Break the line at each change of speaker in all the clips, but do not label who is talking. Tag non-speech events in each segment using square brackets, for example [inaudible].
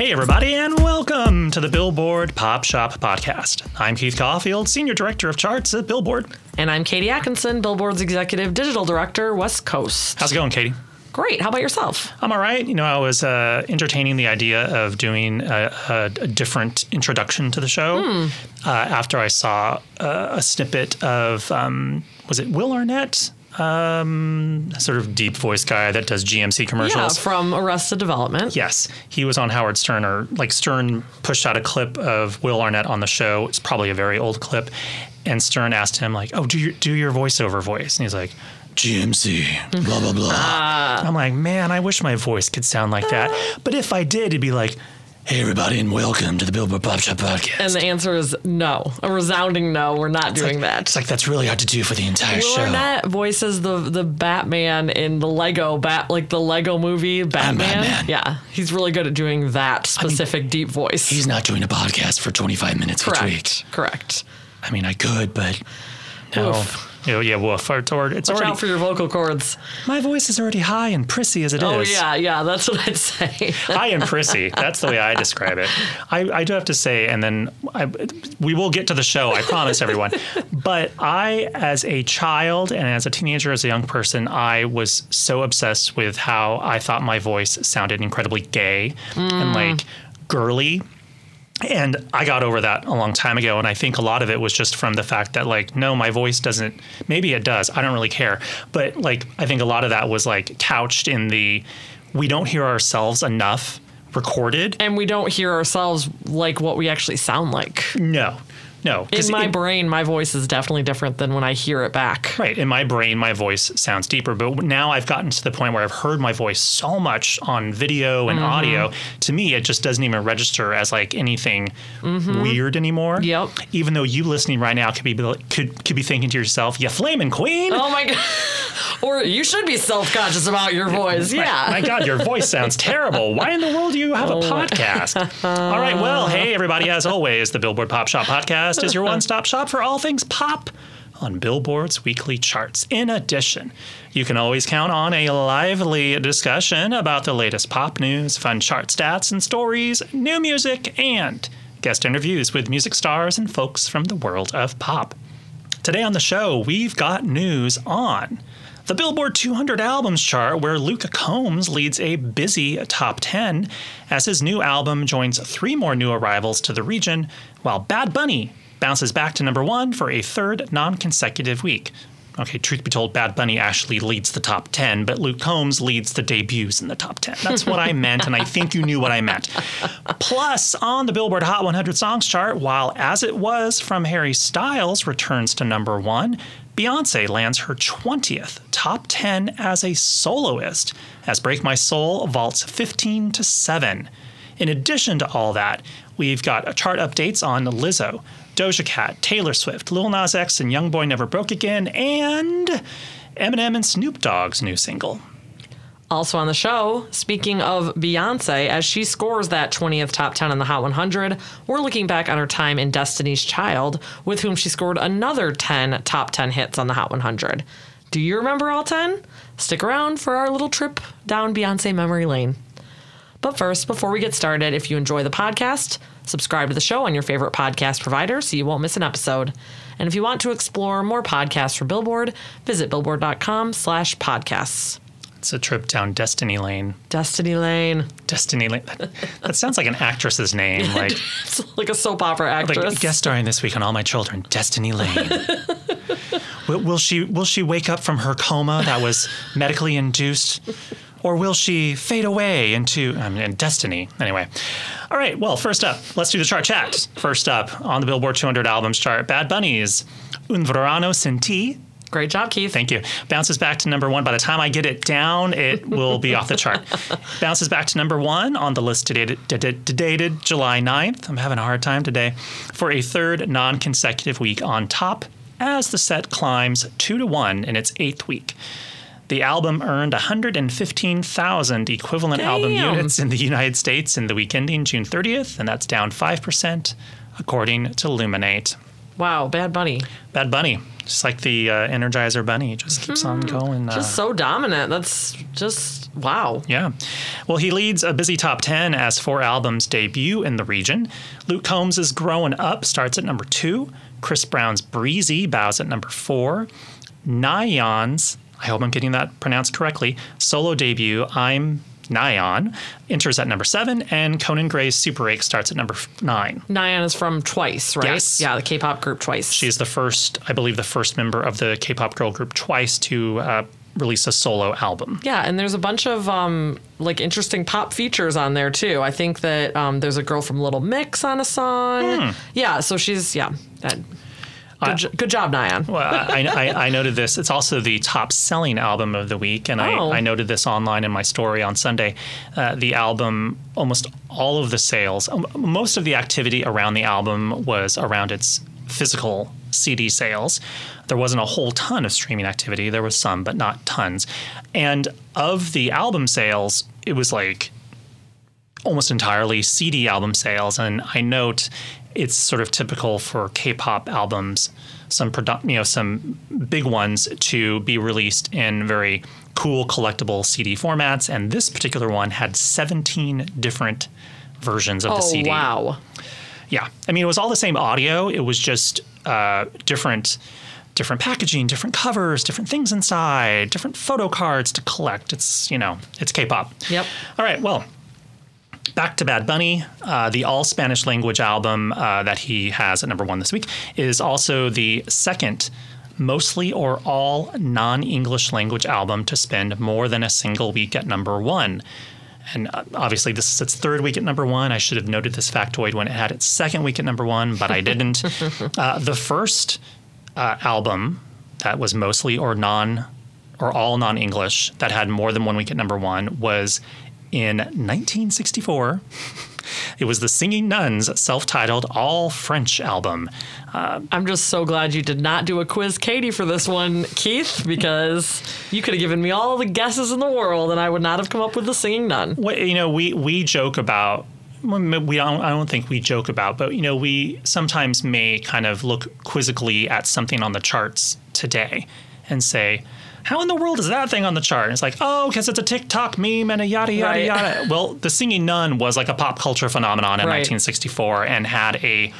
Hey, everybody, and welcome to the Billboard Pop Shop Podcast. I'm Keith Caulfield, Senior Director of Charts at Billboard.
And I'm Katie Atkinson, Billboard's Executive Digital Director, West Coast.
How's it going, Katie?
Great. How about yourself?
I'm all right. You know, I was uh, entertaining the idea of doing a, a, a different introduction to the show
Hmm.
uh, after I saw uh, a snippet of, um, was it Will Arnett? Um, sort of deep voice guy that does GMC
Yeah,
commercials.
from Arrested Development.
Yes, he was on Howard Stern, or like Stern pushed out a clip of Will Arnett on the show. It's probably a very old clip, and Stern asked him like, "Oh, do your do your voiceover voice," and he's like. GMC, blah blah blah. I'm like, man, I wish my voice could sound like that. But if I did, it'd be like, "Hey, everybody, and welcome to the Billboard Pop Shop Podcast."
And the answer is no. A resounding no. We're not doing that.
It's like that's really hard to do for the entire
Will
show.
Arnett voices the the Batman in the Lego bat like the Lego movie Batman.
Batman.
Yeah, he's really good at doing that specific deep voice.
He's not doing a podcast for 25 minutes each week.
correct. Correct.
I mean, I could, but no.
Woof.
Oh, yeah, woof. It's already, it's
Watch
already
out for your vocal cords.
My voice is already high and prissy as it oh, is.
Oh yeah, yeah. That's what I'd say. [laughs]
high and prissy. That's the way I describe it. I, I do have to say, and then I, we will get to the show. I promise everyone. [laughs] But I, as a child and as a teenager, as a young person, I was so obsessed with how I thought my voice sounded incredibly gay and mm. like girly. And I got over that a long time ago. And I think a lot of it was just from the fact that, like, no, my voice doesn't, maybe it does. I don't really care. But, like, I think a lot of that was, like, couched in the we don't hear ourselves enough recorded.
and we don't hear ourselves like what we actually sound like.
No, no.
In my
it-
brain, my voice is definitely different than when I hear it back.
Right. In my brain, my voice sounds deeper. But now I've gotten to the point where I've heard my voice so much on video and
Mm-hmm.
audio. To me, it just doesn't even register as like anything weird anymore.
Mm-hmm. Yep.
Even though you listening right now could be could could be thinking to yourself, "You flaming queen."
Oh my god! [laughs] or you should be self-conscious about your voice. Yeah.
My God, your voice sounds [laughs] terrible. Why in the world do you have a
Oh
podcast? [laughs] all right. Well, hey, everybody, as always, the Billboard Pop Shop Podcast is your [laughs] one stop shop for all things pop on Billboard's weekly charts. In addition, you can always count on a lively discussion about the latest pop news, fun chart stats and stories, new music, and guest interviews with music stars and folks from the world of pop. Today on the show, we've got news on the Billboard 200 Albums chart, where Luke Combs leads a busy top 10 as his new album joins three more new arrivals to the region, while Bad Bunny bounces back to number one for a third non consecutive week. Okay, truth be told, Bad Bunny actually leads the top 10, but Luke Combs leads the debuts in the top 10. That's what I meant, and I think you knew what I meant. Plus, on the Billboard Hot 100 Songs chart, while As It Was from Harry Styles returns to number one, Beyonce lands her 20th top 10 as a soloist, as Break My Soul vaults 15 to 7. In addition to all that, we've got chart updates on Lizzo, Doja Cat, Taylor Swift, Lil Nas X, and Youngboy Never Broke Again, and Eminem and Snoop Dogg's new single.
Also on the show, speaking of Beyonce, as she scores that 20th top 10 on the Hot 100, we're looking back on her time in Destiny's Child, with whom she scored another 10 top 10 hits on the Hot 100. Do you remember all 10? Stick around for our little trip down Beyonce memory lane. But first, before we get started, if you enjoy the podcast, subscribe to the show on your favorite podcast provider so you won't miss an episode. And if you want to explore more podcasts for Billboard, visit billboard.com slash podcasts.
It's a trip down Destiny Lane.
Destiny Lane.
Destiny Lane. That, that sounds like an actress's name. [laughs] Like,
It's like a soap opera actress.
like guest starring this week on All My Children, Destiny Lane. [laughs] will, will she will she wake up from her coma that was medically induced, or will she fade away into um, in Destiny? Anyway, all right. Well, first up, let's do the chart chat. First up on the Billboard 200 albums chart, Bad Bunny's Un Verano Sin Ti
Great job, Keith.
Thank you. Bounces back to number one. By the time I get it down, it will be off the chart. [laughs] Bounces back to number one on the list dated, dated, dated July 9th. I'm having a hard time today. For a third non consecutive week on top as the set climbs two to one in its eighth week. The album earned 115,000 equivalent album units in the United States in the week ending June 30th, and that's down 5%, according to Luminate.
Wow, Bad Bunny.
Bad Bunny, just like the uh, Energizer Bunny, just keeps on going. Uh,
Just so dominant. That's just wow.
yeah. Well, he leads a busy top 10 as four albums debut in the region. Luke Combs' Growing Up starts at number two. Chris Brown's Breezy bows at number four. Nayeon's, I hope I'm getting that pronounced correctly, solo debut, I'm Nayeon, enters at number seven. And Conan Gray's Super 8 starts at number nine.
Nayeon is from Twice, right?
Yes.
Yeah, the K-pop group Twice.
She's the first, I believe, the first member of the K pop girl group Twice to uh, release a solo album.
Yeah, and there's a bunch of um, like interesting pop features on there too. I think that um, there's a girl from Little Mix on a song. Yeah, so she's yeah. That, good, jo- good job, Nayeon.
Well, I, I, I noted this. It's also the top selling album of the week. And
Oh.
I, I noted this online in my story on Sunday. Uh, the album, almost all of the sales, um, most of the activity around the album was around its physical CD sales. There wasn't a whole ton of streaming activity. There was some, but not tons. And of the album sales, it was like almost entirely CD album sales, and I note it's sort of typical for K-pop albums, some produ- you know some big ones to be released in very cool collectible CD formats, and this particular one had 17 different versions of the
Oh
CD.
wow.
Yeah, I mean it was all the same audio. It was just uh, different, different packaging, different covers, different things inside, different photo cards to collect. It's you know it's K-pop.
Yep.
All right, well, back to Bad Bunny. Uh, the all Spanish language album uh, that he has at number one this week is also the second mostly or all non English language album to spend more than a single week at number one. And uh, obviously, this is its third week at number one. I should have noted this factoid when it had its second week at number one, but I didn't. [laughs] uh, the first uh, album that was mostly or non or all non English that had more than one week at number one was in 1964. It was the Singing Nuns self titled all French album.
Uh, I'm just so glad you did not do a quiz Katie for this one, Keith, because you could have given me all the guesses in the world and I would not have come up with the singing nun.
What- you know, we, we joke about. We don't, I don't think we joke about, but you know, we sometimes may kind of look quizzically at something on the charts today and say, "How in the world is that thing on the chart?" And it's like, "Oh, because it's a TikTok meme and a yada yada
Right.
yada." [laughs] Well, the Singing Nun was like a pop culture phenomenon in
Right.
1964 and had a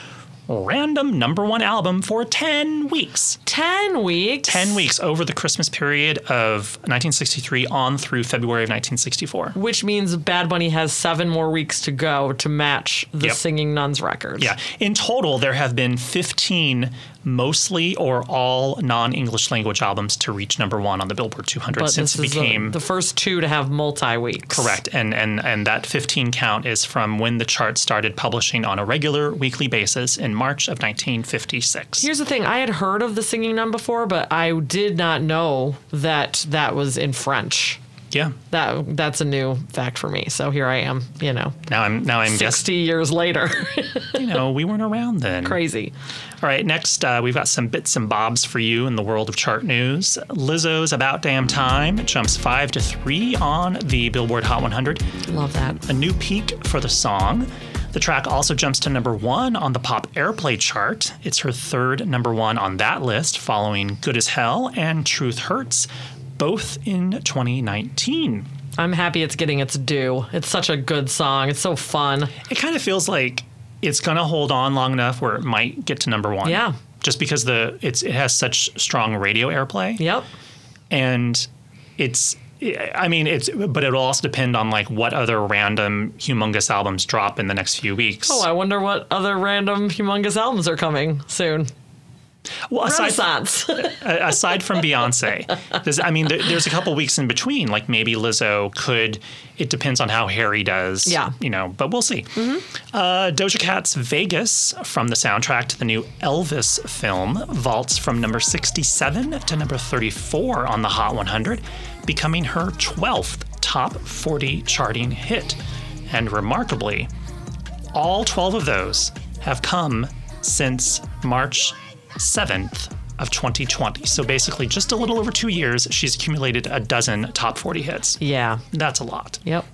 random number one album for 10 weeks.
10 weeks.
10 weeks over the Christmas period of 1963 on through February of 1964.
Which means Bad Bunny has seven more weeks to go to match the
Yep.
Singing Nuns record.
Yeah. In total, there have been 15 mostly or all non English language albums to reach number one on the Billboard 200
But
since it became.
the, first two to have multi weeks.
Correct, and, and and that 15 count is from when the chart started publishing on a regular weekly basis in March of 1956.
Here's the thing I had heard of the Singing Nun before, but I did not know that that was in French.
yeah,
That That's a new fact for me. So here I am, you know,
now I'm now I'm
60
guessing.
years later. [laughs]
You know, we weren't around then.
Crazy.
All right, next uh, we've got some bits and bobs for you in the world of chart news. Lizzo's "About Damn Time" jumps five to three on the Billboard Hot 100.
Love that.
a new peak for the song. The track also jumps to number one on the pop airplay chart. It's her third number one on that list, following Good as Hell and Truth Hurts, both in 2019.
I'm happy it's getting its due. It's such a good song. It's so fun.
It kind of feels like it's going to hold on long enough where it might get to number one.
Yeah.
Just because the it's it has such strong radio airplay.
Yep.
and it's I mean, it's but it'll also depend on like what other random humongous albums drop in the next few weeks.
Oh, I wonder what other random humongous albums are coming soon.
Well, aside [laughs] aside from Beyonce, there's, I mean, there, there's a couple weeks in between. Like maybe Lizzo could. It depends on how Harry does.
Yeah.
You know, but we'll see. Uh, Doja Cat's Vegas from the soundtrack to the new Elvis film vaults from number 67 to number 34 on the Hot 100, becoming her 12th top 40 charting hit. And remarkably, all 12 of those have come since March 7th of 2020. So basically, just a little over two years, she's accumulated a dozen top 40 hits.
yeah.
That's a lot,
Yep.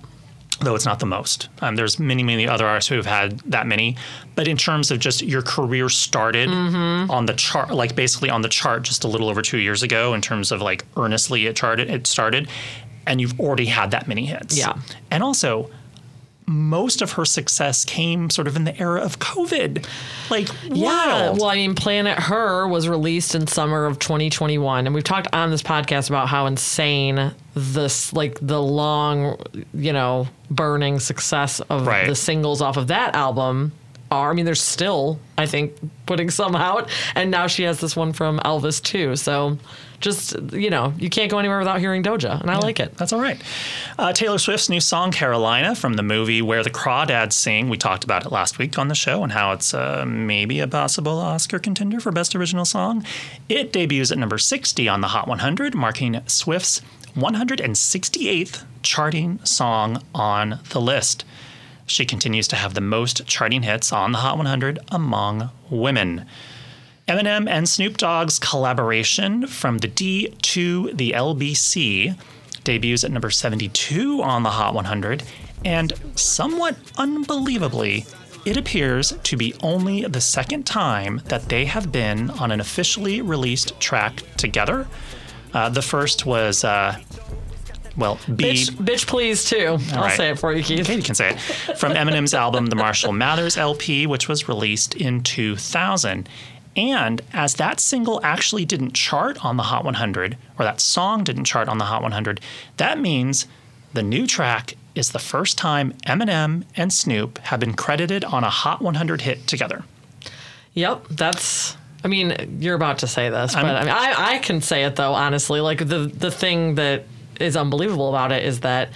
though it's not the most. Um, there's many, many other artists who have had that many. But in terms of just your career started on the chart, like basically on the chart just a little over two years ago, in terms of like earnestly it charted, it started, and you've already had that many hits.
Yeah.
And also, most of her success came sort of in the era of COVID. Like,
Yeah.
wild.
Well, I mean, Planet Her was released in summer of 2021, and we've talked on this podcast about how insane this, like, the long, you know, burning success of
Right.
the singles off of that album are. I mean, there's still, I think, putting some out, and now she has this one from Elvis too. So, just you know, you can't go anywhere without hearing Doja, and I like it.
That's all right. Uh, Taylor Swift's new song, Carolina, from the movie Where the Crawdads Sing. We talked about it last week on the show and how it's uh, maybe a possible Oscar contender for Best Original Song. It debuts at number 60 on the Hot 100, marking Swift's 168th charting song on the list. She continues to have the most charting hits on the Hot 100 among women. Eminem and Snoop Dogg's collaboration from the D to the LBC debuts at number 72 on the Hot 100, and somewhat unbelievably, it appears to be only the second time that they have been on an officially released track together. Uh, the first was, uh, well, B.
Bitch, bitch, please too. I'll
right.
say it for you, Keith.
Katie can say it. From Eminem's album, The Marshall Mathers LP, which was released in 2000. And as that single actually didn't chart on the Hot 100, or that song didn't chart on the Hot 100, that means the new track is the first time Eminem and Snoop have been credited on a Hot 100 hit together.
Yep, that's. I mean, you're about to say this, but I mean, I, I can say it though. Honestly, like the the thing that is unbelievable about it is that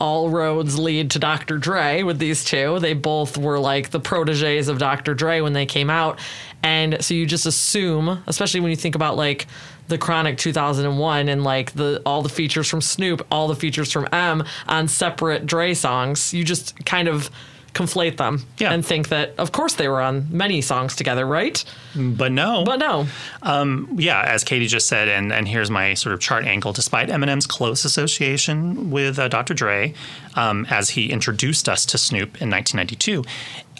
all roads lead to Dr. Dre with these two. They both were like the proteges of Dr. Dre when they came out, and so you just assume, especially when you think about like the Chronic 2001 and like the all the features from Snoop, all the features from Em on separate Dre songs, you just kind of conflate them
Yeah.
and think that of course they were on many songs together, right?
But no.
But no.
yeah, as Katie just said, and, and here's my sort of chart angle. Despite Eminem's close association with uh, Dr. Dre, um, as he introduced us to Snoop in 1992,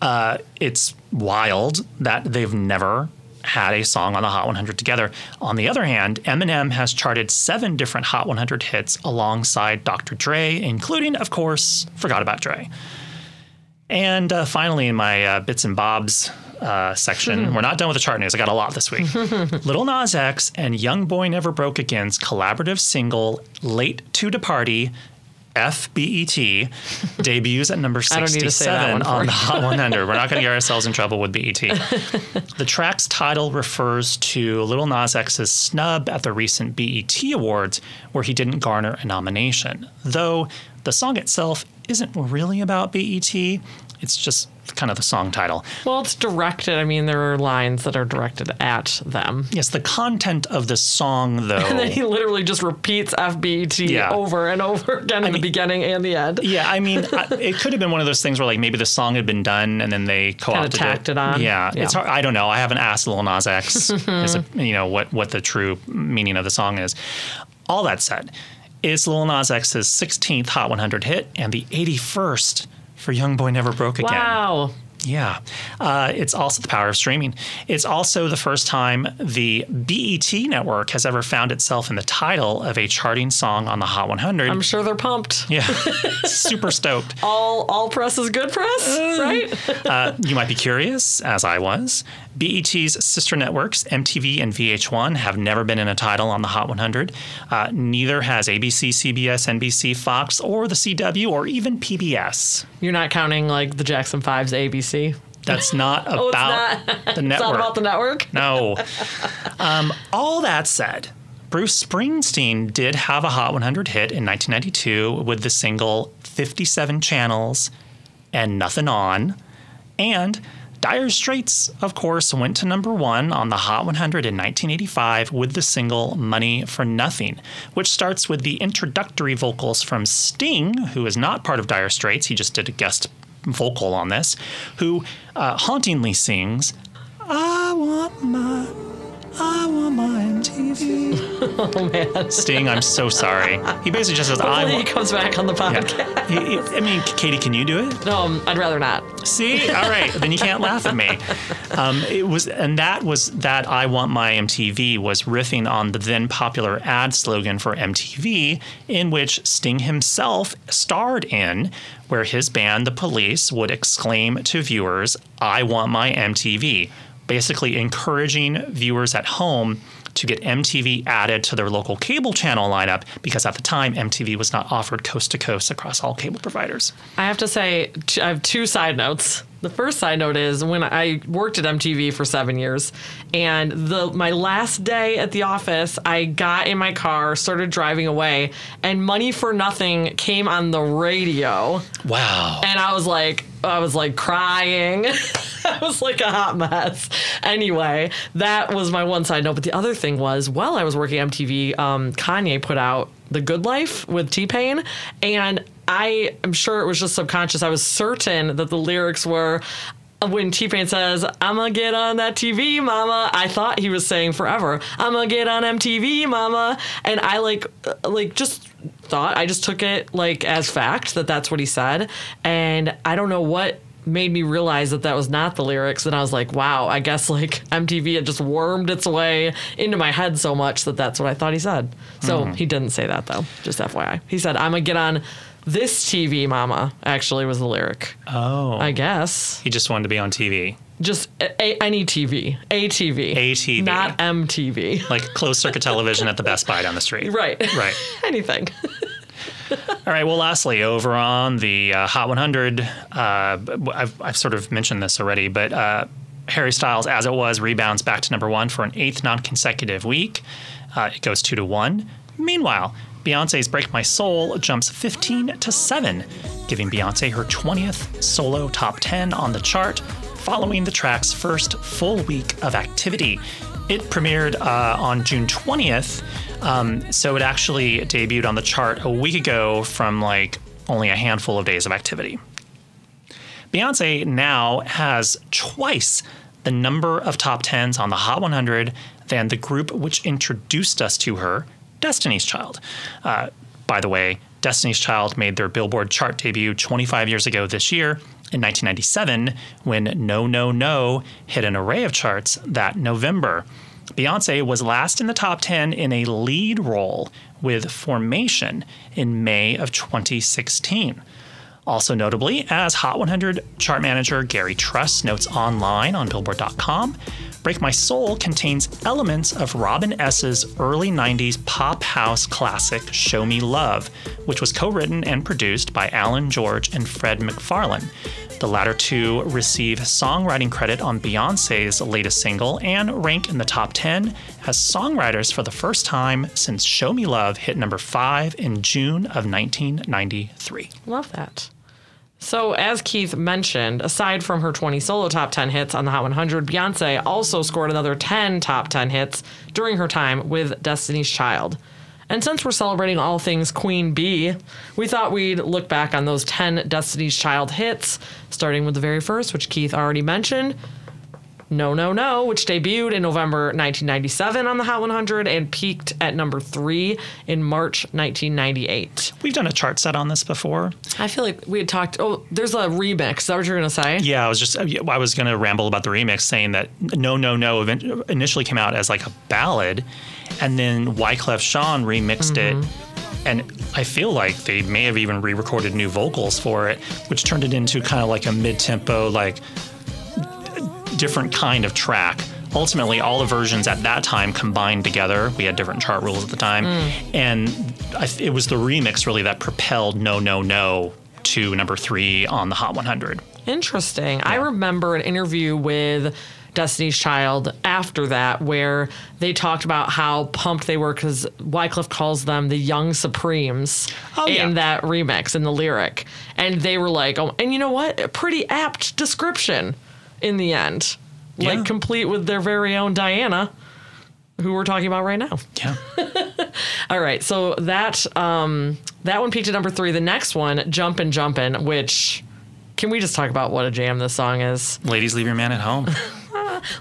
uh, it's wild that they've never had a song on the Hot 100 together. On the other hand, Eminem has charted seven different Hot 100 hits alongside Dr. Dre, including, of course, Forgot About Dre. And uh, finally, in my uh, bits and bobs uh, section, we're not done with the chart news. I got a lot this week. [laughs] Lil Nas X and Young Boy Never Broke Again's collaborative single "Late to the Party." FBET [laughs] debuts at number
I don't need to say that
67 on the. Hot [laughs] 100. We're not going to get ourselves in trouble with BET. the track's title refers to Lil Nas X's snub at the recent BET Awards, where he didn't garner a nomination. Though the song itself isn't really about BET, it's just kind of the song title.
Well, it's directed. I mean, there are lines that are directed at them.
Yes, the content of the song, [laughs] though.
And then he literally just repeats FBT
Yeah.
over and over again in the beginning and the end.
Yeah, I mean, [laughs] I, it could have been one of those things where like maybe the song had been done and then they co-opted
tacked it on.
Yeah,
Yeah.
it's hard. I don't know. I haven't asked Lil Nas X, [laughs] you know, what what the true meaning of the song is. All that said, it's Lil Nas X's 16th Hot 100 hit and the 81st for Young Boy Never Broke Again.
Wow.
Yeah. Uh, it's also the power of streaming. It's also the first time the BET network has ever found itself in the title of a charting song on the Hot 100.
I'm sure they're pumped.
yeah, [laughs] super stoked.
All all press is good press, right? [laughs]
Uh, you might be curious, as I was. BET's sister networks, MTV and VH1, have never been in a title on the Hot 100. Uh, neither has ABC, CBS, NBC, Fox, or the CW, or even PBS.
You're not counting like the Jackson 5's ABC.
That's not [laughs]
Oh,
about
not.
the network. [laughs]
It's not about the network. [laughs]
No. Um, all that said, Bruce Springsteen did have a Hot 100 hit in 1992 with the single 57 Channels and Nothing On. And Dire Straits, of course, went to number one on the Hot 100 in 1985 with the single Money for Nothing, which starts with the introductory vocals from Sting, who is not part of Dire Straits. He just did a guest vocal on this, who uh, hauntingly sings, I want my, I want my MTV. [laughs]
Oh man.
Sting, I'm so sorry. He basically just says, I
Hopefully he
want.
comes back on the podcast.
Yeah. He- he- I mean, Katie, can you do it?
No, um, I'd rather not.
See, all right, then you can't laugh at me. Um, it was, and that was that. I want my MTV was riffing on the then popular ad slogan for MTV, in which Sting himself starred in, where his band, The Police, would exclaim to viewers, "I want my MTV," basically encouraging viewers at home to get MTV added to their local cable channel lineup because at the time MTV was not offered coast to coast across all cable providers.
I have to say, I have two side notes. The first side note is when I worked at MTV for seven years, and the my last day at the office, I got in my car, started driving away, and "Money for Nothing" came on the radio,
Wow.
and I was like, I was like crying. [laughs] I was like a hot mess. Anyway, that was my one side note. But the other thing was, while I was working at MTV, um, Kanye put out The Good Life with T Pain, and I am sure it was just subconscious. I was certain that the lyrics were. When T Pain says, I'm gonna get on that TV, mama, I thought he was saying forever, I'm gonna get on MTV, mama. And I like, uh, like, just thought, I just took it like as fact that that's what he said. And I don't know what made me realize that that was not the lyrics. And I was like, wow, I guess like [laughs] MTV had just wormed its way into my head so much that that's what I thought he said. So mm-hmm. he didn't say that though, just FYI. He said, I'm gonna get on this TV, mama, actually was the lyric.
Oh.
I guess.
He just wanted to be on TV.
Just a, a, any TV. ATV.
ATV.
Not MTV.
Like closed circuit television at the Best Buy down the street. [laughs]
Right.
Right. [laughs]
Anything.
All right. Well, lastly, over on the uh, Hot 100, uh, I've, I've sort of mentioned this already, but uh, Harry Styles, as it was, rebounds back to number one for an eighth non consecutive week. Uh, it goes two to one. Meanwhile, Beyonce's Break My Soul jumps 15 to 7, giving Beyonce her 20th solo top 10 on the chart, following the track's first full week of activity. It premiered uh, on June 20th, um, so it actually debuted on the chart a week ago from like only a handful of days of activity. Beyonce now has twice the number of top 10s on the Hot 100 than the group which introduced us to her, Destiny's Child. Uh, by the way, Destiny's Child made their Billboard chart debut 25 years ago this year in 1997 when No No No hit an array of charts that November. Beyonce was last in the top 10 in a lead role with Formation in May of 2016. Also notably, as Hot 100 chart manager Gary Trust notes online on Billboard.com, Break My Soul contains elements of Robin S.'s early 90s pop house classic Show Me Love, which was co written and produced by Allen George and Fred McFarlane. The latter two receive songwriting credit on Beyonce's latest single and rank in the top 10 as songwriters for the first time since Show Me Love hit number 5 in June of 1993.
Love that. So, as Keith mentioned, aside from her 20 solo top 10 hits on the Hot 100, Beyonce also scored another 10 top 10 hits during her time with Destiny's Child. And since we're celebrating all things Queen Bee, we thought we'd look back on those 10 Destiny's Child hits, starting with the very first, which Keith already mentioned No No No, which debuted in November 1997 on the Hot 100 and peaked at number three in March 1998.
We've done a chart set on this before.
I feel like we had talked. Oh, there's a remix. Is that what you're gonna say?
Yeah, I was just oh, I was going to ramble about the remix, saying that No No No event- initially came out as like a ballad, and then Wyclef Jean remixed it, mm-hmm. and I feel like they may have even re-recorded new vocals for it, which turned it into kind of like a mid-tempo, like different kind of track. Ultimately, all the versions at that time combined together. We had different chart rules at the time, mm. and I, it was the remix really that propelled No No No to number three on the Hot 100.
Interesting. I remember an interview with Destiny's Child after that where they talked about how pumped they were because Wyclef calls them the Young Supremes
Oh,
in
yeah.
that remix in the lyric. And they were like, oh, and you know what? A pretty apt description in the end.
Yeah.
Like complete with their very own Diana, who we're talking about right now.
Yeah. [laughs]
All right, so that um, that one peaked at number three. The next one, Jumpin' Jumpin', which can we just talk about what a jam this song is?
Ladies, leave your man at home. [laughs]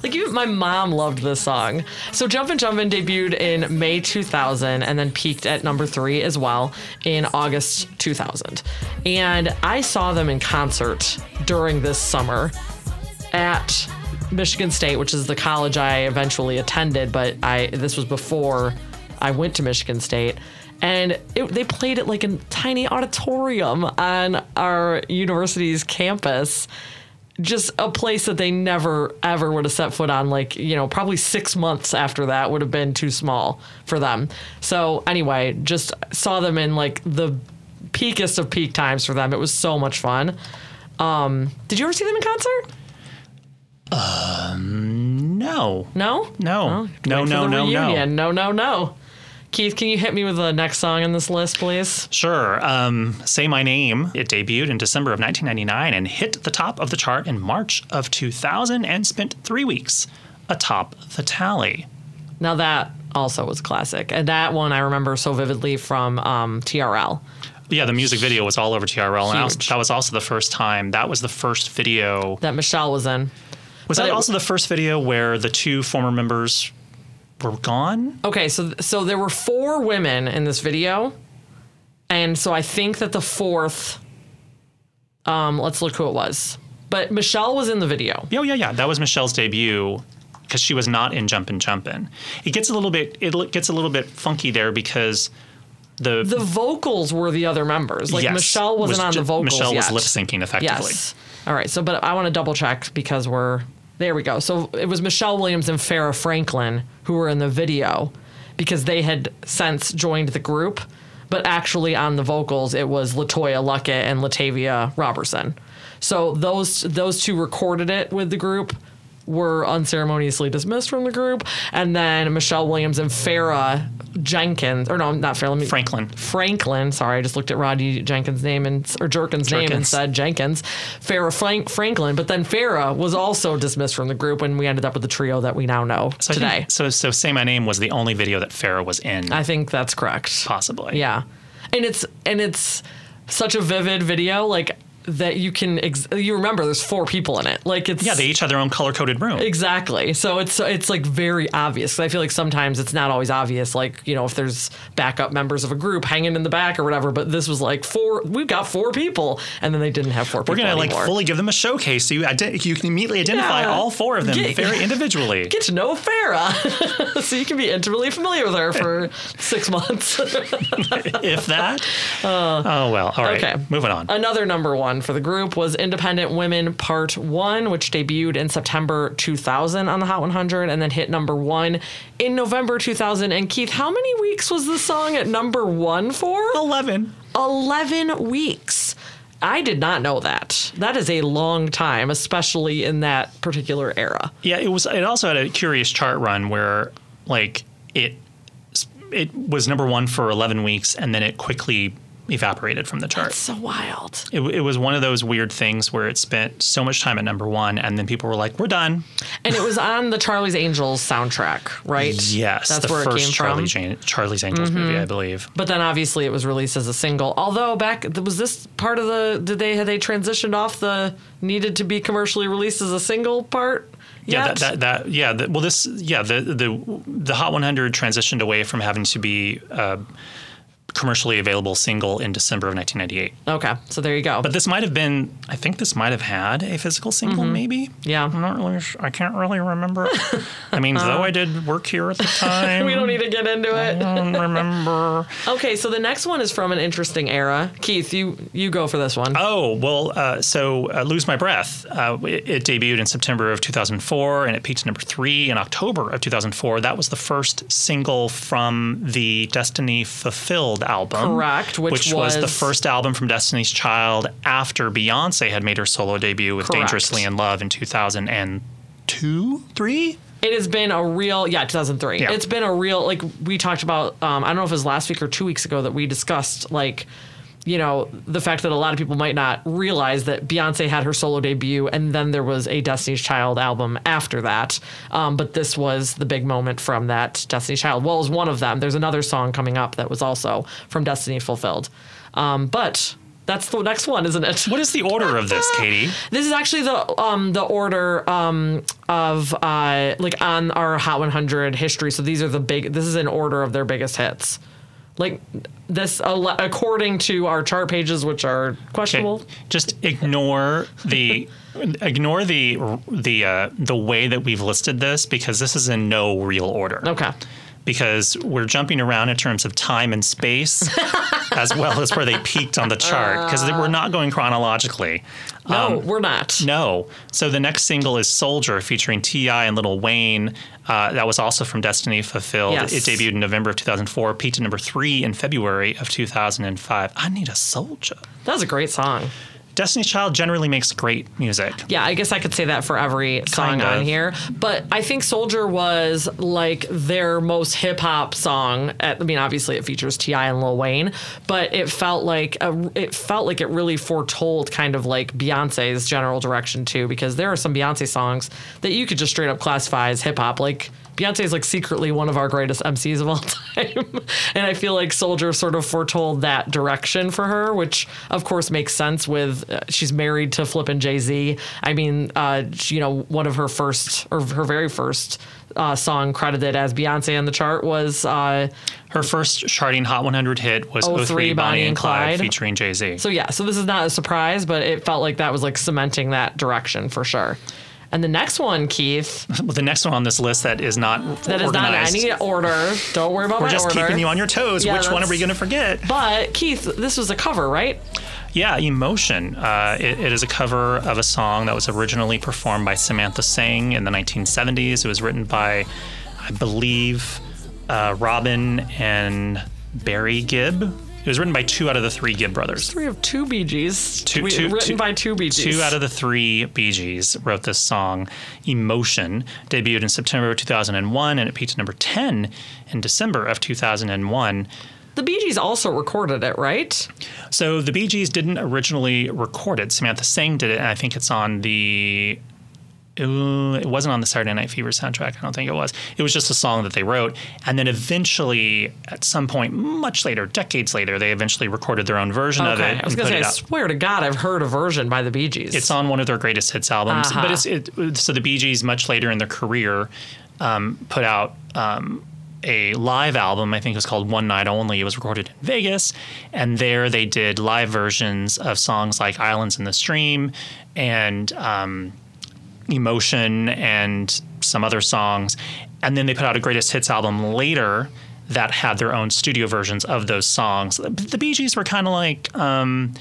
Like even my mom loved this song. So Jumpin' Jumpin' debuted in May 2000 and then peaked at number three as well in August 2000. And I saw them in concert during this summer at Michigan State, which is the college I eventually attended, but I this was before I went to Michigan State. And it, they played it like a tiny auditorium on our university's campus. Just a place that they never ever would have set foot on like you know probably six months after that would have been too small for them. So anyway just saw them in like the peakest of peak times for them. It was so much fun. Um did you ever see them in concert
No.
no
No. No, no, no, no.
reunion. no no no keith can you hit me with the next song in this list please
Sure. Um, Say My Name. It debuted in December of 1999 and hit the top of the chart in March of 2000 and spent three weeks atop the tally.
now that also was classic and that one i remember so vividly from um trl
Yeah, the music video was all over TRL. And was, that was also the first time. That was the first video.
that michelle was in
Was
But
that also the first video where the two former members were gone?
Okay, so so there were four women in this video, and so I think that the fourth. Um, let's look who it was. But Michelle was in the video.
Yeah, yeah, yeah. That was Michelle's debut because she was not in Jumpin' Jumpin'. It gets a little bit it gets a little bit funky there because the,
The vocals were the other members. Like
yes,
Michelle wasn't
was
on
ju-
the vocals
Michelle
yet.
was lip syncing effectively.
Yes. All right. So, but I want to double check because we're there. We go. So it was Michelle Williams and Farrah Franklin who were in the video because they had since joined the group, but actually on the vocals it was LeToya Luckett and LaTavia Roberson. So those those two recorded it with the group. Were unceremoniously dismissed from the group, and then Michelle Williams and Farrah Jenkins, or no, not fair. let me
Franklin.
Franklin. Sorry, I just looked at Roddy Jenkins' name and or Jerkins' name and said Jenkins. Farrah Frank, Franklin, but then Farrah was also dismissed from the group, and we ended up with the trio that we now know
So
today.
think- so so say my name was the only video that Farrah was in,
I think that's correct.
possibly.
Yeah, and it's and it's such a vivid video, like that you can ex- you remember there's four people in it. Like it's
Yeah, they each had their own color coded room.
Exactly. So it's it's like very obvious I feel like sometimes it's not always obvious. Like you know, if there's backup members of a group hanging in the back or whatever. But this was like four. We've got four people, and then they didn't have four people.
We're gonna like fully give them a showcase, so you ident- you can immediately identify
Yeah.
all four of them
Get-
very individually. [laughs]
get to know Farrah, [laughs] so you can be intimately familiar with her for [laughs] six months.
if that. Uh, oh well. All right.
okay.
Moving on.
Another number one for the group was Independent Women Part 1, which debuted in September 2000 on the Hot 100 and then hit number one in November 2000. And Keith, how many weeks was the song at number one for?
Eleven.
11 weeks. I did not know that. That is a long time, especially in that particular era.
Yeah, it was. It also had a curious chart run where, like, it it was number one for eleven weeks, and then it quickly evaporated from the chart.
That's so wild.
It, it was one of those weird things where it spent so much time at number one, and then people were like, "We're done."
And it was on the Charlie's Angels soundtrack, right?
Yes,
That's
the
where
first
it came
Charlie
from. Mm-hmm.
Jan- Charlie's Angels movie, I believe.
But then obviously it was released as a single. Although back was this part of the did they had they transitioned off the needed to be commercially released as a single part?
Yeah, that, that, that yeah. The, well, this yeah the the the Hot 100 transitioned away from having to be uh, commercially available single in December of 1998.
Okay, so there you go.
But this might have been. I think this might have had a physical single, maybe.
Mm-hmm. Yeah.
I'm not really. Sure. I can't really remember. I mean, though I did work here at the [laughs] time.
we don't need to get into
I
it.
don't [laughs] remember.
Okay, so the next one is from an interesting era. Keith, you you go for this one.
Oh well, uh, so uh, "Lose My Breath." Uh, it, it debuted in September of 2004, and it peaked at number three in October of 2004. That was the first single from the Destiny Fulfilled album,
Correct, which
was, the first album from Destiny's Child after Beyonce had made her solo debut with
Correct.
"Dangerously in Love" in 2002, three.
It has been a real, yeah, 2003.
Yeah.
It's been a real, like we talked about. Um, I don't know if it was last week or two weeks ago that we discussed, like, you know, the fact that a lot of people might not realize that Beyonce had her solo debut, and then there was a Destiny's Child album after that. Um, but this was the big moment from that Destiny's Child. Well, it was one of them. There's another song coming up that was also from Destiny Fulfilled. Um, but that's the next one, isn't it?
What is the order of this, [laughs] Katie?
This is actually the um the order um of uh like on our Hot 100 history. So these are the big. This is in order of their biggest hits. Like this, according to our chart pages, which are
Okay,
questionable.
Just ignore the ignore the the uh, the way that we've listed this because this is in no real order.
Okay.
Because we're jumping around in terms of time and space, [laughs] as well as where they peaked on the chart. Because we're not going chronologically.
No, we're not.
Um, No. So the next single is Soldier featuring T.I. and Lil Wayne. Uh, that was also from Destiny Fulfilled.
Yes.
It debuted in November of 2004, peaked at number three in February of 2005. I Need a Soldier.
That was a great song.
Destiny's Child generally makes great music.
Yeah, I guess I could say that for every song
Kind
on here. But I think Soldier was like their most hip hop song. At, I mean, obviously it features T.I. and Lil Wayne, but it felt like a, it felt like it really foretold kind of like Beyonce's general direction too. Because there are some Beyonce songs that you could just straight up classify as hip hop, like. Beyonce is like secretly one of our greatest MCs of all [laughs] time. and I feel like Soldier sort of foretold that direction for her, which of course makes sense with uh, she's married to Flippin' Jay Z. I mean, uh, you know, one of her first or her very first uh, song credited as Beyonce on the chart was. Uh,
Her first charting Hot 100 hit was
03
03 Bonnie and Clyde, featuring Jay Z.
so yeah, so this is not a surprise, but it felt like that was like cementing that direction for sure. And the next one, Keith, [laughs]
the next one on this list that is not organized.
that is not
organized.
any order. Don't worry about
We're just
order.
keeping you on your toes.
Yeah,
Which one are we going to forget?
But Keith, this was a cover, right?
Yeah, Emotion. Uh, it, it is a cover of a song that was originally performed by Samantha Sang in the 1970s. It was written by, I believe, uh, Robin and Barry Gibb. It was written by two out of the three Gibb brothers.
Three of two Bee Gees.
Two-
We-
two-
written
two-
by two Bee Gees.
Two out of the three Bee Gees wrote this song. Emotion debuted in September of 2001 and it peaked at number 10 in December of 2001.
the Bee Gees also recorded it, right?
So the Bee Gees didn't originally record it. Samantha Sang did it, and I think it's on the. It wasn't on the Saturday Night Fever soundtrack. I don't think it was. It was just a song that they wrote, and then eventually, at some point, much later, decades later, they eventually recorded their own version of
Okay.
it
I was gonna say, I swear to God, I've heard a version by the Bee Gees.
It's on one of their greatest hits albums.
Uh-huh.
But it's it, so the Bee Gees, much later in their career, um, put out um, a live album. I think it was called One Night Only. It was recorded in Vegas, and there they did live versions of songs like Islands in the Stream and um, Emotion and some other songs. And then they put out a greatest hits album later that had their own studio versions of those songs. The Bee Gees were kind of like um,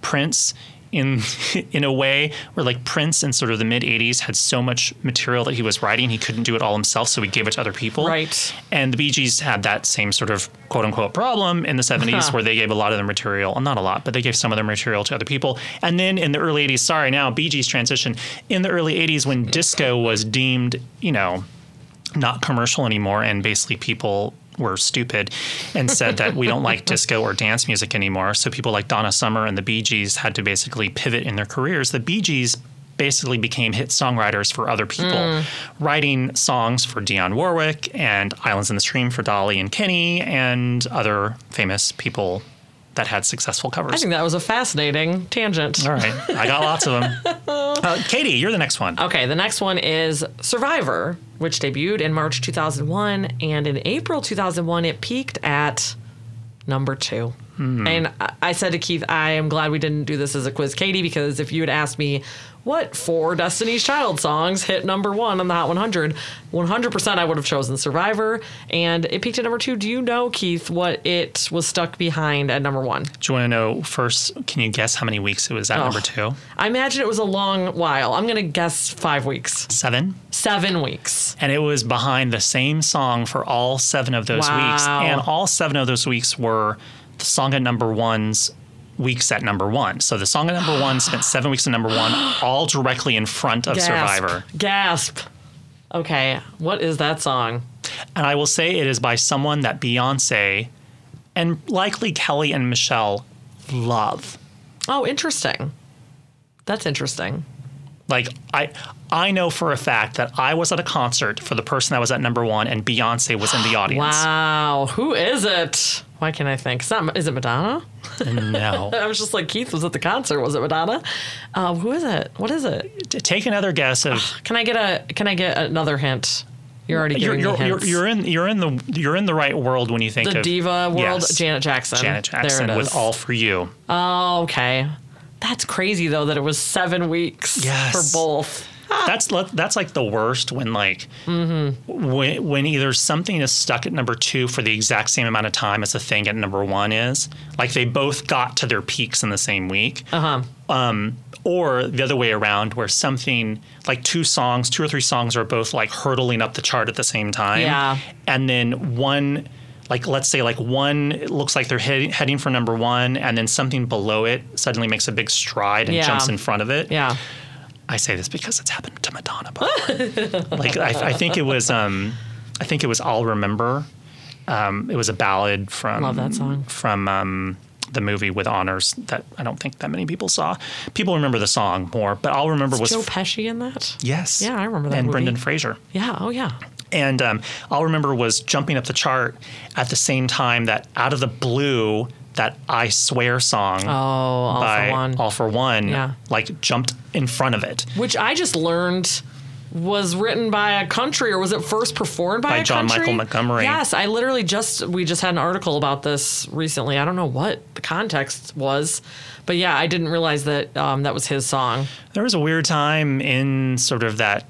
Prince in [laughs] in a way where like Prince in sort of the mid 80s had so much material that he was writing he couldn't do it all himself so he gave it to other people
Right.
and the Bee Gees had that same sort of quote unquote problem in the 70s
Huh.
where they gave a lot of their material, well, not a lot, but they gave some of their material to other people. And then in the early 80s, sorry, now Bee Gees transition, in the early 80s when disco was deemed, you know, not commercial anymore and basically people were stupid and said that we don't like [laughs] disco or dance music anymore. So people like Donna Summer and the Bee Gees had to basically pivot in their careers. The Bee Gees basically became hit songwriters for other people, mm. writing songs for Dionne Warwick and Islands in the Stream for Dolly and Kenny and other famous people that had successful covers.
I think that was a fascinating tangent.
All right, I got lots of them. [laughs] Uh, Katie, you're the next one.
Okay, the next one is Survivor, which debuted in March 2001, and in April 2001, it peaked at number two. And I- I said to Keith, I am glad we didn't do this as a quiz, Katie, because if you had asked me what four Destiny's Child songs hit number one on the Hot 100, 100% I would have chosen Survivor, and it peaked at number two. Do you know, Keith, what it was stuck behind at number one?
Do you want to know first? Can you guess how many weeks it was at
Oh.
number two?
I imagine it was a long while. I'm going to guess five weeks,
Seven.
seven weeks.
And it was behind the same song for all seven of those weeks. And all seven of those weeks were the song at number one's weeks at number one. So the song at number one [gasps] spent seven weeks at number one, all directly in front of
Gasp.
Survivor.
Gasp. Okay, what is that song?
And I will say it is by someone that Beyonce and likely Kelly and Michelle love.
Oh, interesting. That's interesting.
Like I I know for a fact that I was at a concert for the person that was at number one and Beyonce was in the [gasps] audience.
Wow, who is it? Why can't I think? It's not, is it Madonna?
No. [laughs]
I was just like, Keith was at the concert. Was it Madonna? Uh, who is it? What is it?
Take another guess of [sighs]
Can I get a? Can I get another hint? You're already
you're,
giving
you're,
me
you're,
hints.
you're in you're in the you're in the right world when you think
the
of
diva world.
Yes.
Janet Jackson.
Janet Jackson
There it is.
with all for you.
Oh, okay. That's crazy though that it was seven weeks
Yes.
for both.
That's that's like the worst when like
Mm-hmm.
when when either something is stuck at number two for the exact same amount of time as the thing at number one is. Like they both got to their peaks in the same week.
Uh huh.
um, or the other way around, where something like two songs, two or three songs are both like hurtling up the chart at the same time.
Yeah.
And then one, like let's say like one it looks like they're head, heading for number one, and then something below it suddenly makes a big stride and
Yeah.
jumps in front of it.
Yeah.
I say this because it's happened to Madonna before. [laughs] like I, I think it was, um, I think it was "I'll Remember." Um, it was a ballad from
Love that song.
from um, the movie with honors that I don't think that many people saw. People remember the song more, but "I'll Remember" was
Joe Pesci in that?
yes,
Yeah, I remember that
and
movie.
Brendan Fraser.
Yeah. Oh, yeah.
And um, I'll remember was jumping up the chart at the same time that out of the blue that I swear song
Oh, all
by
for one.
All-4-One
Yeah.
like jumped in front of it.
Which I just learned was written by a country, or was it first performed by,
By
a
John
country?
Michael Montgomery.
Yes, I literally just we just had an article about this recently. I don't know what the context was, but yeah, I didn't realize that um, that was his song.
There was a weird time in sort of that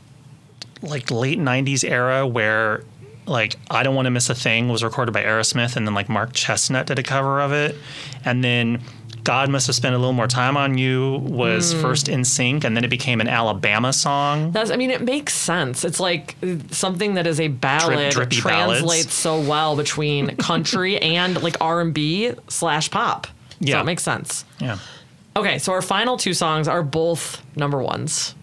like late 90s era where like I don't want to miss a thing was recorded by Aerosmith and then like Mark Chesnutt did a cover of it and then God must have spent a little more time on you was
Hmm.
first NSYNC and then it became an Alabama song.
That's, I mean, it makes sense. It's like something that is a ballad
drippy
translates
ballads.
so well between [laughs] country and like R and B slash pop. So
Yeah.
it makes sense.
Yeah.
Okay, so our final two songs are both number ones.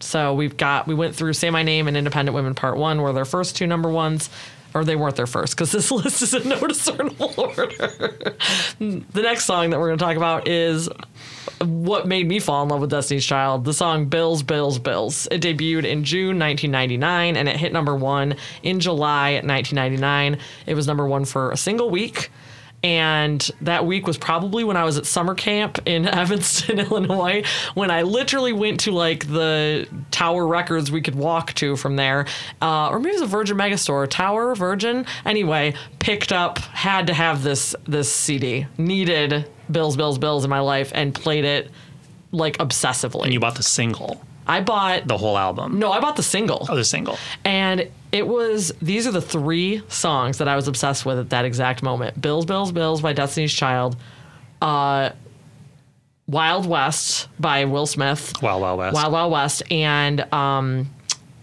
So we've got we went through "Say My Name" and "Independent Women" Part One were their first two number ones, or they weren't their first because this [laughs] list is in no discernible [laughs] order. the next song that we're going to talk about is what made me fall in love with Destiny's Child. The song "Bills, Bills, Bills." It debuted in June 1999 and it hit number one in July 1999. It was number one for a single week. And that week was probably when I was at summer camp in [laughs] Evanston, Illinois, when I literally went to like the Tower Records we could walk to from there. Uh, or maybe it was a Virgin Megastore, Tower, Virgin. Anyway, picked up, had to have this this CD, needed Bills, Bills, Bills in my life, and played it like obsessively.
And you bought the single,
I bought,
the whole album.
no, I bought the single.
Oh, the single.
And it was these are the three songs that I was obsessed with at that exact moment. Bills, Bills, Bills by Destiny's Child, uh, Wild West by Will Smith,
Wild Wild West.
Wild Wild West, and um,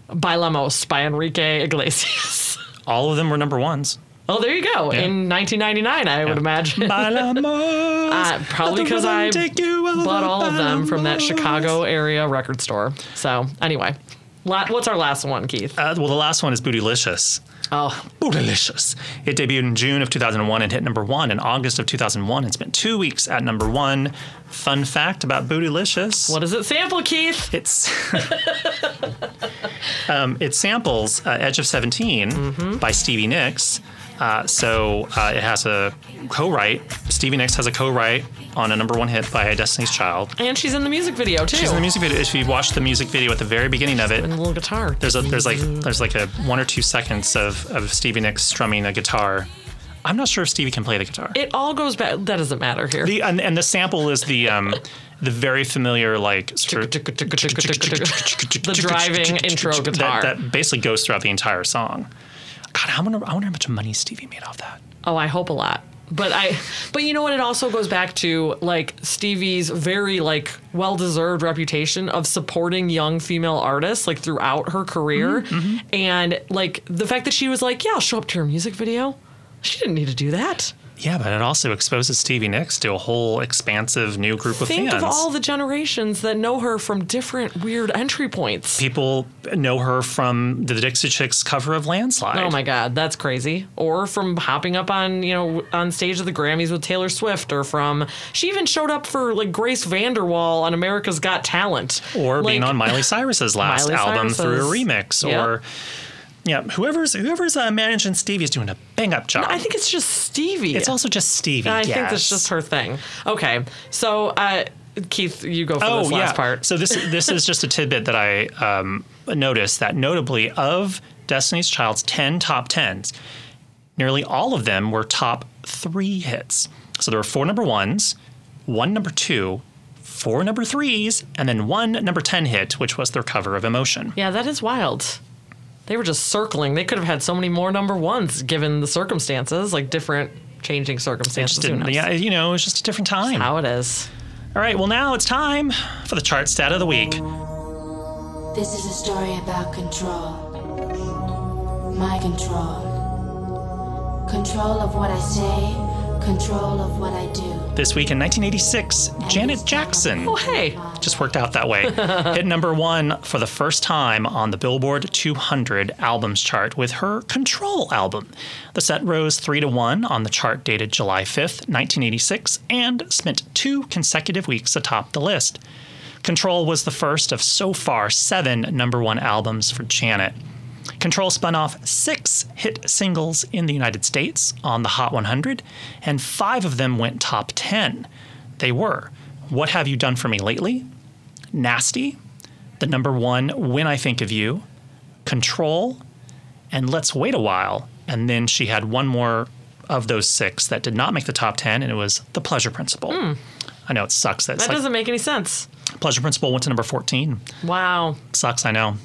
Bailamos by Enrique Iglesias. [laughs]
All of them were number ones.
oh, there you go.
Yeah.
In 1999, I would imagine.
Bailamos, [laughs]
Uh, probably because I
rhythm take you
bought all of them from that. Chicago area record store. So anyway, La- what's our last one, Keith?
Uh, well, the last one is Bootylicious.
oh,
Bootylicious. It debuted in June of 2001 and hit number one in August of 2001 and spent two weeks at number one. Fun fact about Bootylicious.
what does it sample, Keith?
It's [laughs] um, it samples uh, Edge of 17
Mm-hmm.
by Stevie Nicks. Uh, so uh, it has a co-write. Stevie Nicks has a co-write on a number one hit by Destiny's Child.
And she's in the music video too.
She's in the music video. If you watch the music video at the very beginning of it,
And the little guitar.
there's a there's like there's like a one or two seconds of, of Stevie Nicks strumming a guitar. I'm not sure if Stevie can play the guitar.
It all goes back. That doesn't matter here.
the and, and the sample is the um the very familiar like
the driving intro guitar.
that, that basically goes throughout the entire song. God, I wonder, I wonder how much money Stevie made off that.
Oh, I hope a lot. But I, but you know what? It also goes back to like Stevie's very like well-deserved reputation of supporting young female artists like throughout her career, mm-hmm, mm-hmm. and like the fact that she was like, "Yeah, I'll show up to your music video." She didn't need to do that.
Yeah, but it also exposes Stevie Nicks to a whole expansive new group of
Think
fans.
of all the generations that know her from different weird entry points.
People know her from the Dixie Chicks cover of Landslide.
Oh my God, that's crazy. Or from hopping up on, you know, on stage at the Grammys with Taylor Swift, or from she even showed up for like Grace VanderWaal on America's Got Talent,
Or being on Miley Cyrus's [laughs] last
Miley
album through a remix. Or yeah, whoever's whoever's uh, managing Stevie is doing a bang up job.
I think it's just Stevie.
it's also just Stevie.
I think that's just her thing. Okay, so uh, Keith, you go for
Oh
this
yeah.
last part.
So this this is [laughs] just a tidbit that I um, noticed that notably of Destiny's Child's ten top tens, nearly all of them were top three hits. So there were four number ones, one number two, four number threes, and then one number ten hit, which was their cover of Emotion.
Yeah, that is wild. They were just circling. They could have had so many more number ones given the circumstances, like different changing circumstances.
Just didn't,
knows?
yeah, you know, it was just a different time.
How it is.
All right, well now it's time for the chart stat of the week.
This is a story about control. My control. Control of what I say, control of what I do.
This week in 1986, Janet Jackson.
Oh, hey.
just worked out that way. [laughs] Hit number one for the first time on the Billboard 200 albums chart with her Control album. The set rose three to one on the chart dated July 5th, 1986, and spent two consecutive weeks atop the list. Control was the first of so far seven number one albums for Janet. Control spun off six hit singles in the United States on the Hot 100, and five of them went top 10. They were What Have You Done For Me Lately? Nasty, the number one When I Think of You, Control, and Let's Wait a While. And then she had one more of those six that did not make the top 10, and it was The Pleasure Principle. Hmm. I know it sucks that.
That doesn't make any sense.
Pleasure Principle went to number 14.
Wow.
Sucks, I know.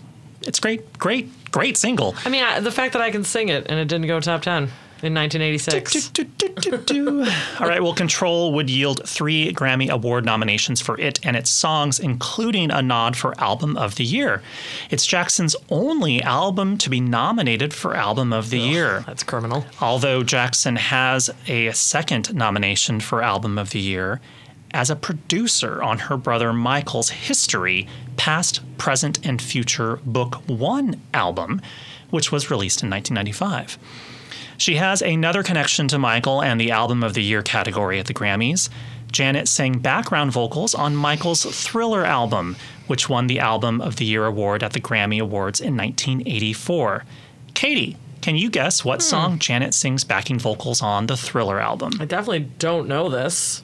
It's great, great, great single.
I mean, I, the fact that I can sing it and it didn't go top 10 in 1986.
Do, do, do. [laughs] All right, well, Control would yield three Grammy Award nominations for it and its songs, including a nod for Album of the Year. It's Jackson's only album to be nominated for Album of the Year.
That's criminal.
Although Jackson has a second nomination for Album of the Year as a producer on her brother Michael's History Past, Present, and Future Book One album, which was released in 1995. She has another connection to Michael and the Album of the Year category at the Grammys. Janet sang background vocals on Michael's Thriller album, which won the Album of the Year award at the Grammy Awards in 1984. Katie, can you guess what hmm. song Janet sings backing vocals on the Thriller album?
I definitely don't know this.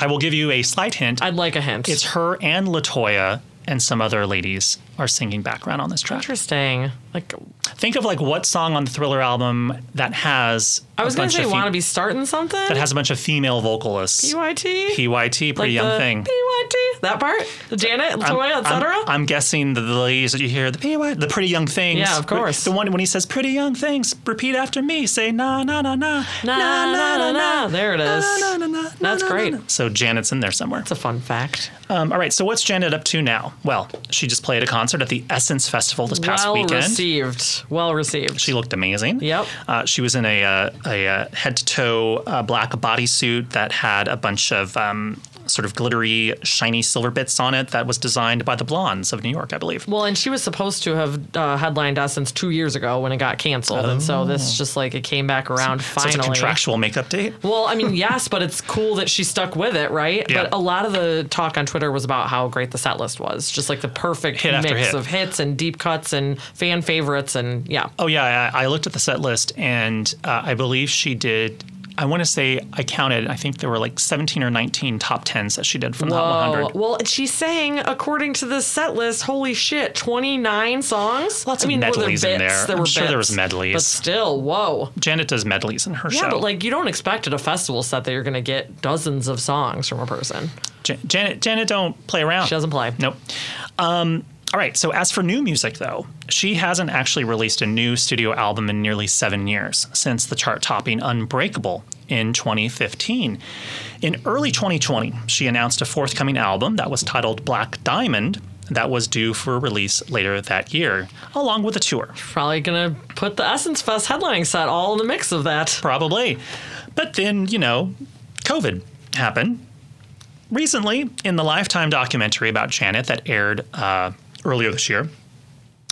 I will give you a slight hint.
I'd like a hint.
It's her and Latoya and some other ladies are singing background on this track.
interesting. Like,
Think of like what song on the Thriller album that has
I was going to say, want to be starting something?
that has a bunch of female vocalists.
PYT?
PYT, pretty young
the
thing.
PYT? That part? Janet, Latoya,
I'm,
etc.?
I'm guessing the, the ladies that you hear, the PY, the pretty young things.
Yeah, of course.
The one when he says pretty young things, repeat after me. Say na na na na
Na, na, na, na. There it is.
Na, na, na,
That's
na, na,
great.
na. So Janet's in there somewhere.
It's a fun fact.
Um, all right, so what's Janet up to now? Well, she just played a concert at the Essence Festival this past
well
weekend.
received. Well received.
She looked amazing.
Yep.
Uh, she was in a, uh, a, uh head to toe uh, black bodysuit that had a bunch of um, sort of glittery, shiny silver bits on it that was designed by the Blonds of New York, I believe.
Well, and she was supposed to have uh, headlined Essence two years ago when it got canceled, and so this just like it came back around
Oh. So
finally.
it's a contractual makeup date.
Well, I mean, [laughs] yes, but it's cool that she stuck with it, right?
Yeah.
But a lot of the talk on Twitter was about how great the set list was, just like the perfect
Hit
mix
hit.
of hits and deep cuts and fan favorites, and yeah.
Oh yeah, I, I looked at the set list, and uh, I believe she did. I want to say I counted. I think there were like 17 or 19 top tens that she did from the Hot 100.
Well, she's saying, according to this set list, holy shit, 29 songs?
Lots
I
of
mean, there
medleys in there.
There
I'm
were
sure there was medleys.
But still, whoa.
Janet does medleys in her
Yeah,
show.
but like you don't expect at a festival set that you're going to get dozens of songs from a person.
Ja- Janet, Janet don't play around.
She doesn't play.
Nope. Um, all right. So as for new music, though, she hasn't actually released a new studio album in nearly seven years since the chart-topping "Unbreakable" in 2015. In early 2020, she announced a forthcoming album that was titled "Black Diamond." That was due for release later that year, along with a tour.
Probably going to put the Essence Fest headlining set all in the mix of that.
Probably. But then, you know, COVID happened. Recently, in the Lifetime documentary about Janet that aired uh, earlier this year,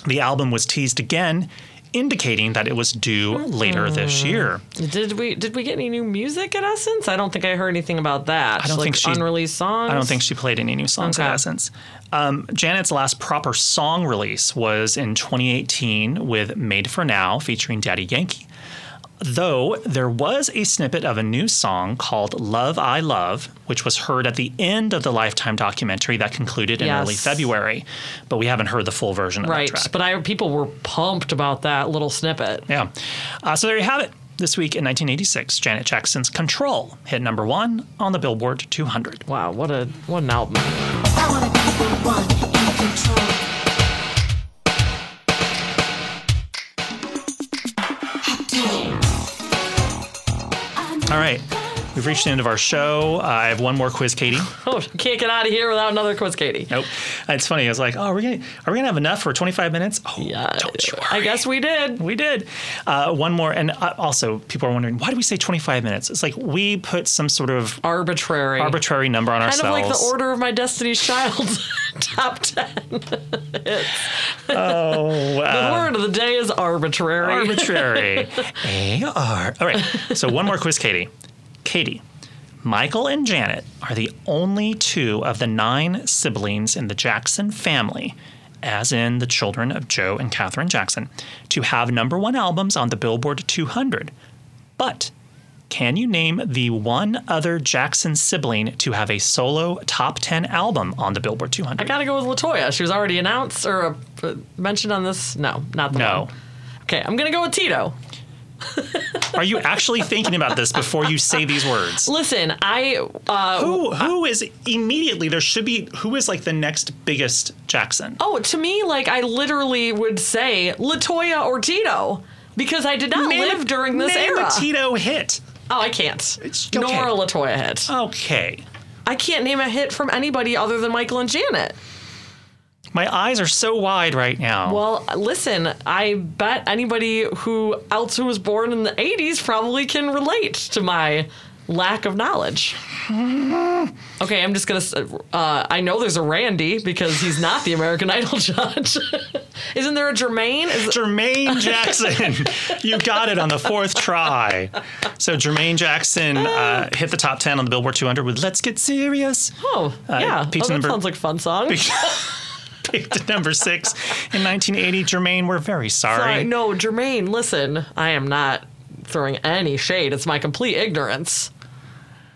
the album was teased again, indicating that it was due later
Hmm.
this year.
Did we did we get any new music at Essence? I don't think I heard anything about that.
I don't
like
think she
unreleased songs.
I don't think she played any new songs
Okay.
at Essence. Um, Janet's last proper song release was in 2018 with Made for Now featuring Daddy Yankee. Though there was a snippet of a new song called Love I Love, which was heard at the end of the Lifetime documentary that concluded in early February, but we haven't heard the full version of
Right,
that track.
but I people were pumped about that little snippet.
Yeah. Uh, so there you have it. This week in 1986, Janet Jackson's Control hit number one on the Billboard 200.
Wow, what a what an album.
All right. We've reached the end of our show. Uh, I have one more quiz, Katie. [laughs]
Oh, can't get out of here without another quiz, Katie.
Nope. It's funny. I was like, "Oh, are we gonna are we gonna have enough for 25 minutes?" Oh,
Yeah,
don't you worry.
I guess we did.
we did. Uh, one more, and uh, also people are wondering why do we say 25 minutes? It's like we put some sort of
Arbitrary.
arbitrary number on
kind
ourselves.
Kind of like the order of my Destiny's Child [laughs] top ten. [laughs]
Oh,
the
uh,
word of the day is arbitrary.
arbitrary. [laughs] A R. All right. So one more quiz, Katie. Katie, Michael and Janet are the only two of the nine siblings in the Jackson family, as in the children of Joe and Katherine Jackson, to have number one albums on the Billboard 200. But can you name the one other Jackson sibling to have a solo top 10 album on the Billboard 200?
I gotta go with Latoya. She was already announced or uh, mentioned on this. No, not the
No.
one. Okay, I'm gonna go with Tito. [laughs]
Are you actually thinking about this before you say these words?
Listen, I uh,
Who who is immediately there should be who is like the next biggest Jackson?
oh to me like I literally would say Latoya or Tito because I did not
Name
live
a-
during this
name
era.
a Tito hit.
Oh, I can't.
It's-
Nor a Latoya hit.
Okay.
I can't name a hit from anybody other than Michael and Janet.
My eyes are so wide right now.
Well, listen, I bet anybody who else who was born in the 80s probably can relate to my lack of knowledge. [laughs] Okay, I'm just gonna. Uh, I know there's a Randy because he's not the American [laughs] Idol judge. [laughs] Isn't there a Jermaine? Is,
Jermaine Jackson. you got it on the fourth try. So Jermaine Jackson uh, hit the top 10 on the Billboard 200 with Let's Get Serious.
oh, yeah. Oh, that
number-
sounds like a fun song.
Picked at number six in 1980. Jermaine, we're very sorry.
Sorry, no, Jermaine. Listen, I am not throwing any shade. It's my complete ignorance.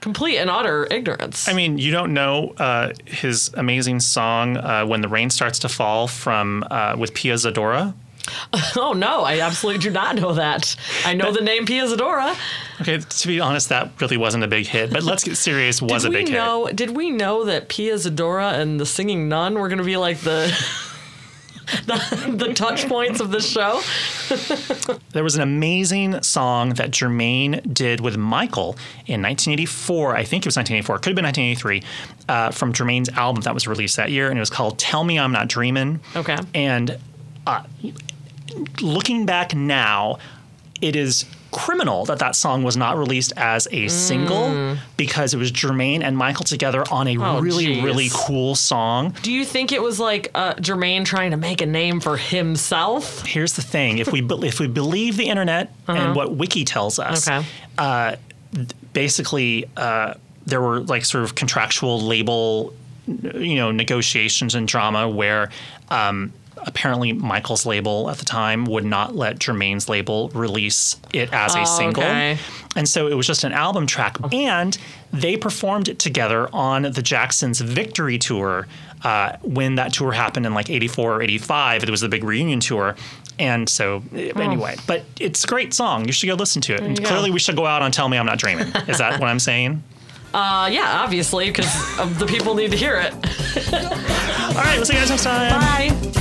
Complete and utter ignorance.
I mean, you don't know uh, his amazing song uh, "When the Rain Starts to Fall" from uh, with Pia Zadora. [laughs]
oh no, I absolutely do not know that. I know the name Pia Zadora.
Okay, to be honest, that really wasn't a big hit. But "Let's Get Serious" [laughs] was
did
a
we
big
know? Did we know that Pia Zadora and the Singing Nun were going to be like the the, the touch points of this show?
There was an amazing song that Jermaine did with Michael in 1984. I think it was 1984. It could have been 1983. Uh, from Jermaine's album that was released that year, and it was called "Tell Me I'm Not Dreaming."
Okay.
And uh, looking back now, it is criminal that that song was not released as a single because it was Jermaine and Michael together on a
Mm. Oh,
really,
geez.
really cool song.
Do you think it was like uh, Jermaine trying to make a name for himself?
Here's the thing: if we be- if we believe the internet and what Wiki tells us,
Uh-huh. Okay.
uh, basically uh, there were like sort of contractual label, you know, negotiations and drama where. Um, Apparently, Michael's label at the time would not let Jermaine's label release it as a
Oh,
single.
okay.
And so it was just an album track. And they performed it together on the Jacksons' Victory Tour uh, when that tour happened in like 84 or 85. It was the big reunion tour. And so, eh, anyway, but it's a great song. You should go listen to it. And
you go.
clearly, we should go out on Tell Me I'm Not Dreaming. Is that what I'm saying? [laughs]
Uh, yeah, obviously, because the people need to hear it. [laughs]
All right, we'll see you guys next time.
Bye.